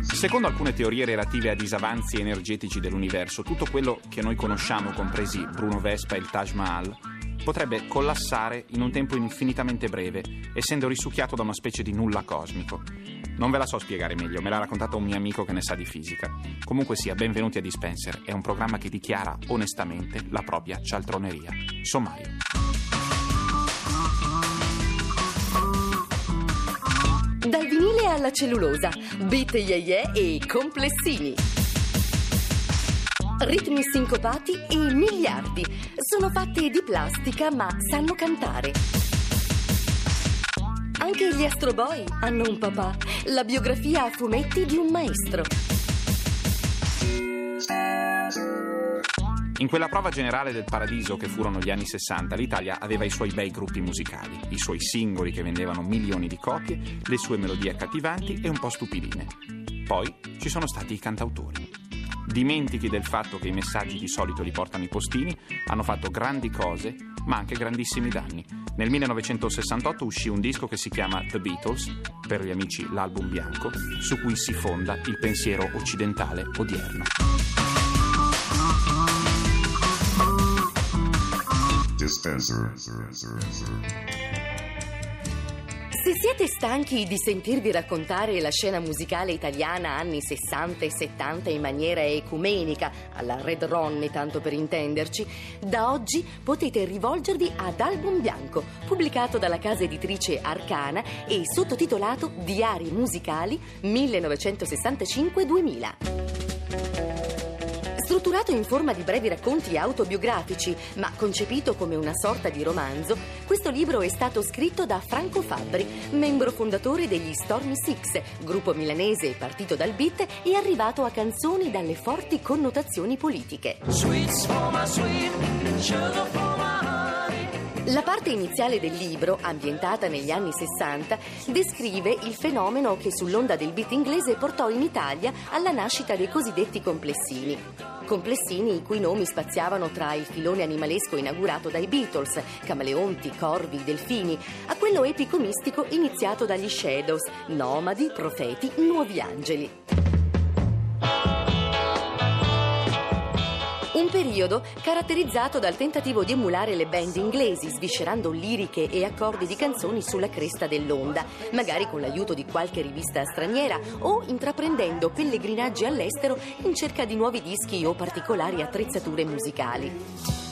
Secondo alcune teorie relative a disavanzi energetici dell'universo, tutto quello che noi conosciamo, compresi Bruno Vespa e il Taj Mahal, potrebbe collassare in un tempo infinitamente breve, essendo risucchiato da una specie di nulla cosmico. Non ve la so spiegare meglio, me l'ha raccontato un mio amico che ne sa di fisica. Comunque sia, benvenuti a Dispenser, è un programma che dichiara onestamente la propria cialtroneria. Sommario. Alla cellulosa, beat yeye e complessini. Ritmi sincopati e miliardi. Sono fatte di plastica ma sanno cantare. Anche gli Astro Boy hanno un papà, la biografia a fumetti di un maestro. In quella prova generale del paradiso che furono gli anni 60, l'Italia aveva i suoi bei gruppi musicali, i suoi singoli che vendevano milioni di copie, le sue melodie accattivanti e un po' stupidine. Poi ci sono stati i cantautori. Dimentichi del fatto che i messaggi di solito li portano i postini, hanno fatto grandi cose, ma anche grandissimi danni. Nel 1968 uscì un disco che si chiama The Beatles, per gli amici l'album bianco, su cui si fonda il pensiero occidentale odierno. Dispenser. Se siete stanchi di sentirvi raccontare la scena musicale italiana anni 60 e 70 in maniera ecumenica, alla Red Ronnie tanto per intenderci, da oggi potete rivolgervi ad Album Bianco, pubblicato dalla casa editrice Arcana e sottotitolato Diari musicali 1965-2000. Strutturato in forma di brevi racconti autobiografici, ma concepito come una sorta di romanzo, questo libro è stato scritto da Franco Fabbri, membro fondatore degli Stormy Six, gruppo milanese partito dal beat e arrivato a canzoni dalle forti connotazioni politiche. La parte iniziale del libro, ambientata negli anni 60, descrive il fenomeno che sull'onda del beat inglese portò in Italia alla nascita dei cosiddetti complessini. Complessini i cui nomi spaziavano tra il filone animalesco inaugurato dai Beatles, camaleonti, corvi, delfini, a quello epico mistico iniziato dagli Shadows, nomadi, profeti, nuovi angeli. Periodo caratterizzato dal tentativo di emulare le band inglesi, sviscerando liriche e accordi di canzoni sulla cresta dell'onda, magari con l'aiuto di qualche rivista straniera o intraprendendo pellegrinaggi all'estero in cerca di nuovi dischi o particolari attrezzature musicali.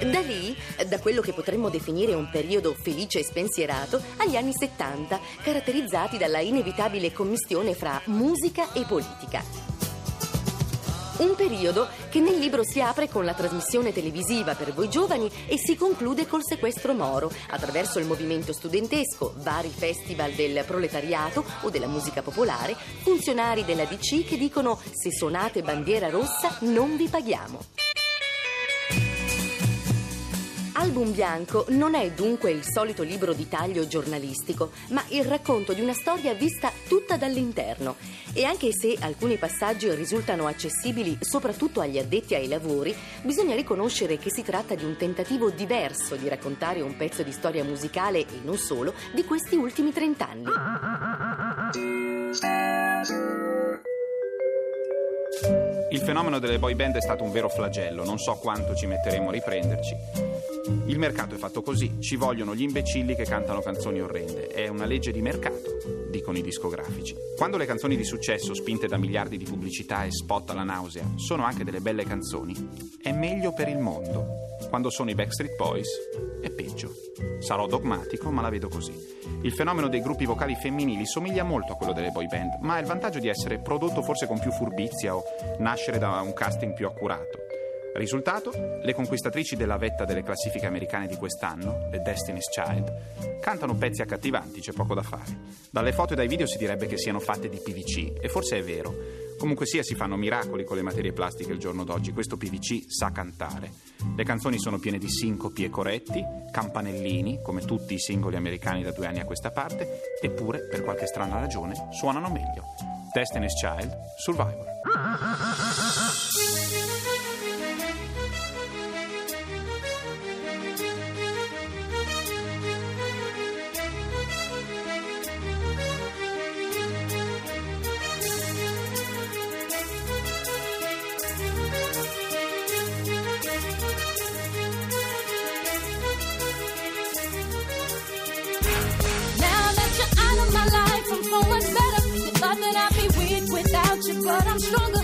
Da lì, da quello che potremmo definire un periodo felice e spensierato, agli anni 70, caratterizzati dalla inevitabile commistione fra musica e politica. Un periodo che nel libro si apre con la trasmissione televisiva per voi giovani e si conclude col sequestro Moro, attraverso il movimento studentesco, vari festival del proletariato o della musica popolare, funzionari della DC che dicono se suonate bandiera rossa non vi paghiamo. Album Bianco non è dunque il solito libro di taglio giornalistico, ma il racconto di una storia vista tutta dall'interno. E anche se alcuni passaggi risultano accessibili soprattutto agli addetti ai lavori, bisogna riconoscere che si tratta di un tentativo diverso di raccontare un pezzo di storia musicale, e non solo, di questi ultimi trent'anni. Il fenomeno delle boy band è stato un vero flagello, non so quanto ci metteremo a riprenderci. Il mercato è fatto così, ci vogliono gli imbecilli che cantano canzoni orrende, è una legge di mercato, dicono i discografici. Quando le canzoni di successo, spinte da miliardi di pubblicità e spot alla nausea, sono anche delle belle canzoni, è meglio per il mondo. Quando sono i Backstreet Boys, è peggio. Sarò dogmatico, ma la vedo così. Il fenomeno dei gruppi vocali femminili somiglia molto a quello delle boy band, ma ha il vantaggio di essere prodotto forse con più furbizia o nascere da un casting più accurato. Risultato? Le conquistatrici della vetta delle classifiche americane di quest'anno, le Destiny's Child, cantano pezzi accattivanti, c'è poco da fare. Dalle foto e dai video si direbbe che siano fatte di PVC, e forse è vero. Comunque sia, si fanno miracoli con le materie plastiche il giorno d'oggi. Questo PVC sa cantare. Le canzoni sono piene di sincopi e coretti, campanellini, come tutti i singoli americani da due anni a questa parte, eppure, per qualche strana ragione, suonano meglio. Destiny's Child, Survivor. But I'm stronger.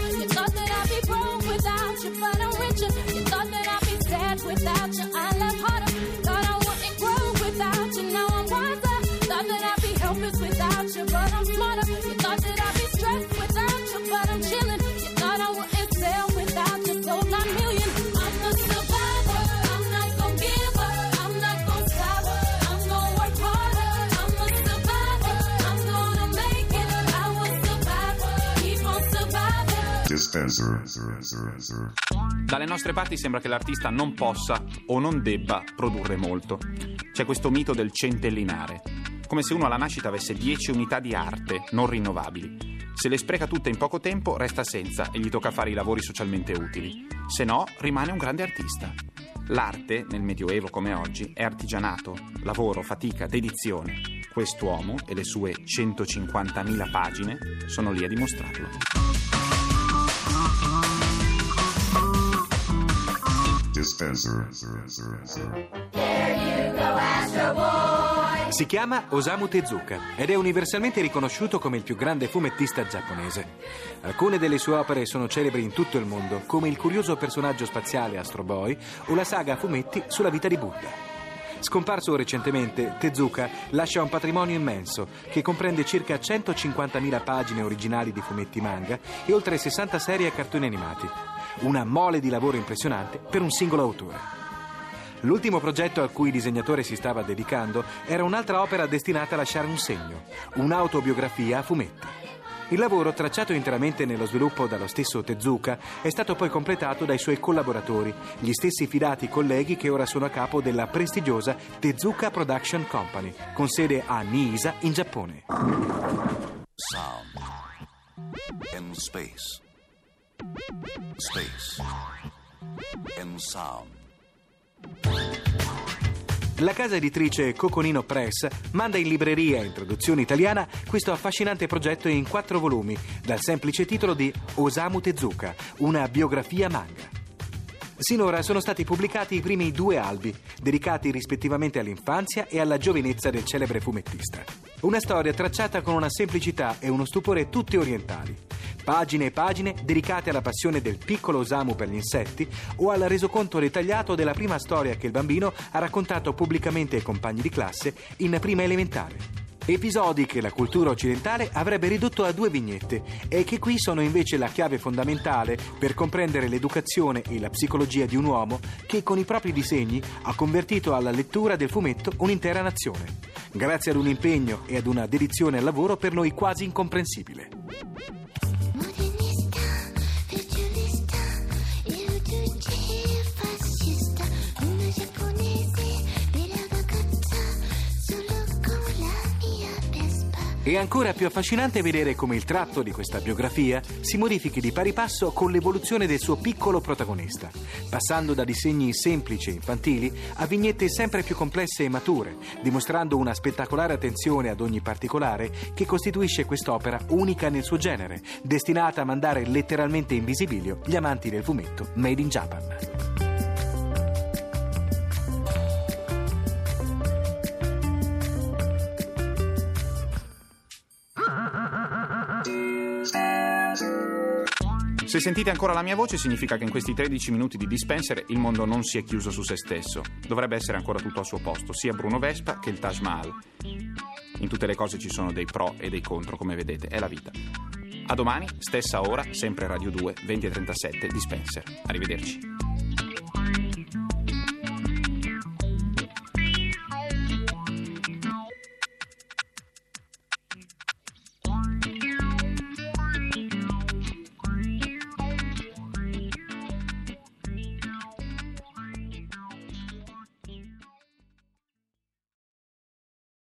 Dalle nostre parti sembra che l'artista non possa o non debba produrre molto. C'è questo mito del centellinare, come se uno alla nascita avesse 10 unità di arte non rinnovabili. Se le spreca tutte in poco tempo resta senza e gli tocca fare i lavori socialmente utili. Se no, rimane un grande artista. L'arte, nel Medioevo come oggi, è artigianato, lavoro, fatica, dedizione. Quest'uomo e le sue 150.000 pagine sono lì a dimostrarlo. Dispenser. Si chiama Osamu Tezuka ed è universalmente riconosciuto come il più grande fumettista giapponese. Alcune delle sue opere sono celebri in tutto il mondo, come il curioso personaggio spaziale Astro Boy o la saga a fumetti sulla vita di Buddha. Scomparso recentemente, Tezuka lascia un patrimonio immenso che comprende circa 150.000 pagine originali di fumetti manga e oltre 60 serie a cartoni animati. Una mole di lavoro impressionante per un singolo autore. L'ultimo progetto a cui il disegnatore si stava dedicando era un'altra opera destinata a lasciare un segno, un'autobiografia a fumetti. Il lavoro, tracciato interamente nello sviluppo dallo stesso Tezuka, è stato poi completato dai suoi collaboratori, gli stessi fidati colleghi che ora sono a capo della prestigiosa Tezuka Production Company, con sede a Niisa, in Giappone. sound in space. Space in sound. La casa editrice Coconino Press manda in libreria in traduzione italiana questo affascinante progetto in quattro volumi, dal semplice titolo di Osamu Tezuka, una biografia manga. Sinora sono stati pubblicati i primi due albi, dedicati rispettivamente all'infanzia e alla giovinezza del celebre fumettista. Una storia tracciata con una semplicità e uno stupore tutti orientali. Pagine e pagine dedicate alla passione del piccolo Osamu per gli insetti o al resoconto dettagliato della prima storia che il bambino ha raccontato pubblicamente ai compagni di classe in prima elementare. Episodi che la cultura occidentale avrebbe ridotto a due vignette e che qui sono invece la chiave fondamentale per comprendere l'educazione e la psicologia di un uomo che con i propri disegni ha convertito alla lettura del fumetto un'intera nazione, grazie ad un impegno e ad una dedizione al lavoro per noi quasi incomprensibile. È ancora più affascinante vedere come il tratto di questa biografia si modifichi di pari passo con l'evoluzione del suo piccolo protagonista, passando da disegni semplici e infantili a vignette sempre più complesse e mature, dimostrando una spettacolare attenzione ad ogni particolare che costituisce quest'opera unica nel suo genere, destinata a mandare letteralmente in visibilio gli amanti del fumetto Made in Japan. Se sentite ancora la mia voce significa che in questi 13 minuti di dispenser il mondo non si è chiuso su se stesso. Dovrebbe essere ancora tutto al suo posto, sia Bruno Vespa che il Taj Mahal. In tutte le cose ci sono dei pro e dei contro, come vedete, è la vita. A domani, stessa ora, sempre Radio 2, 20.37, Dispenser. Arrivederci.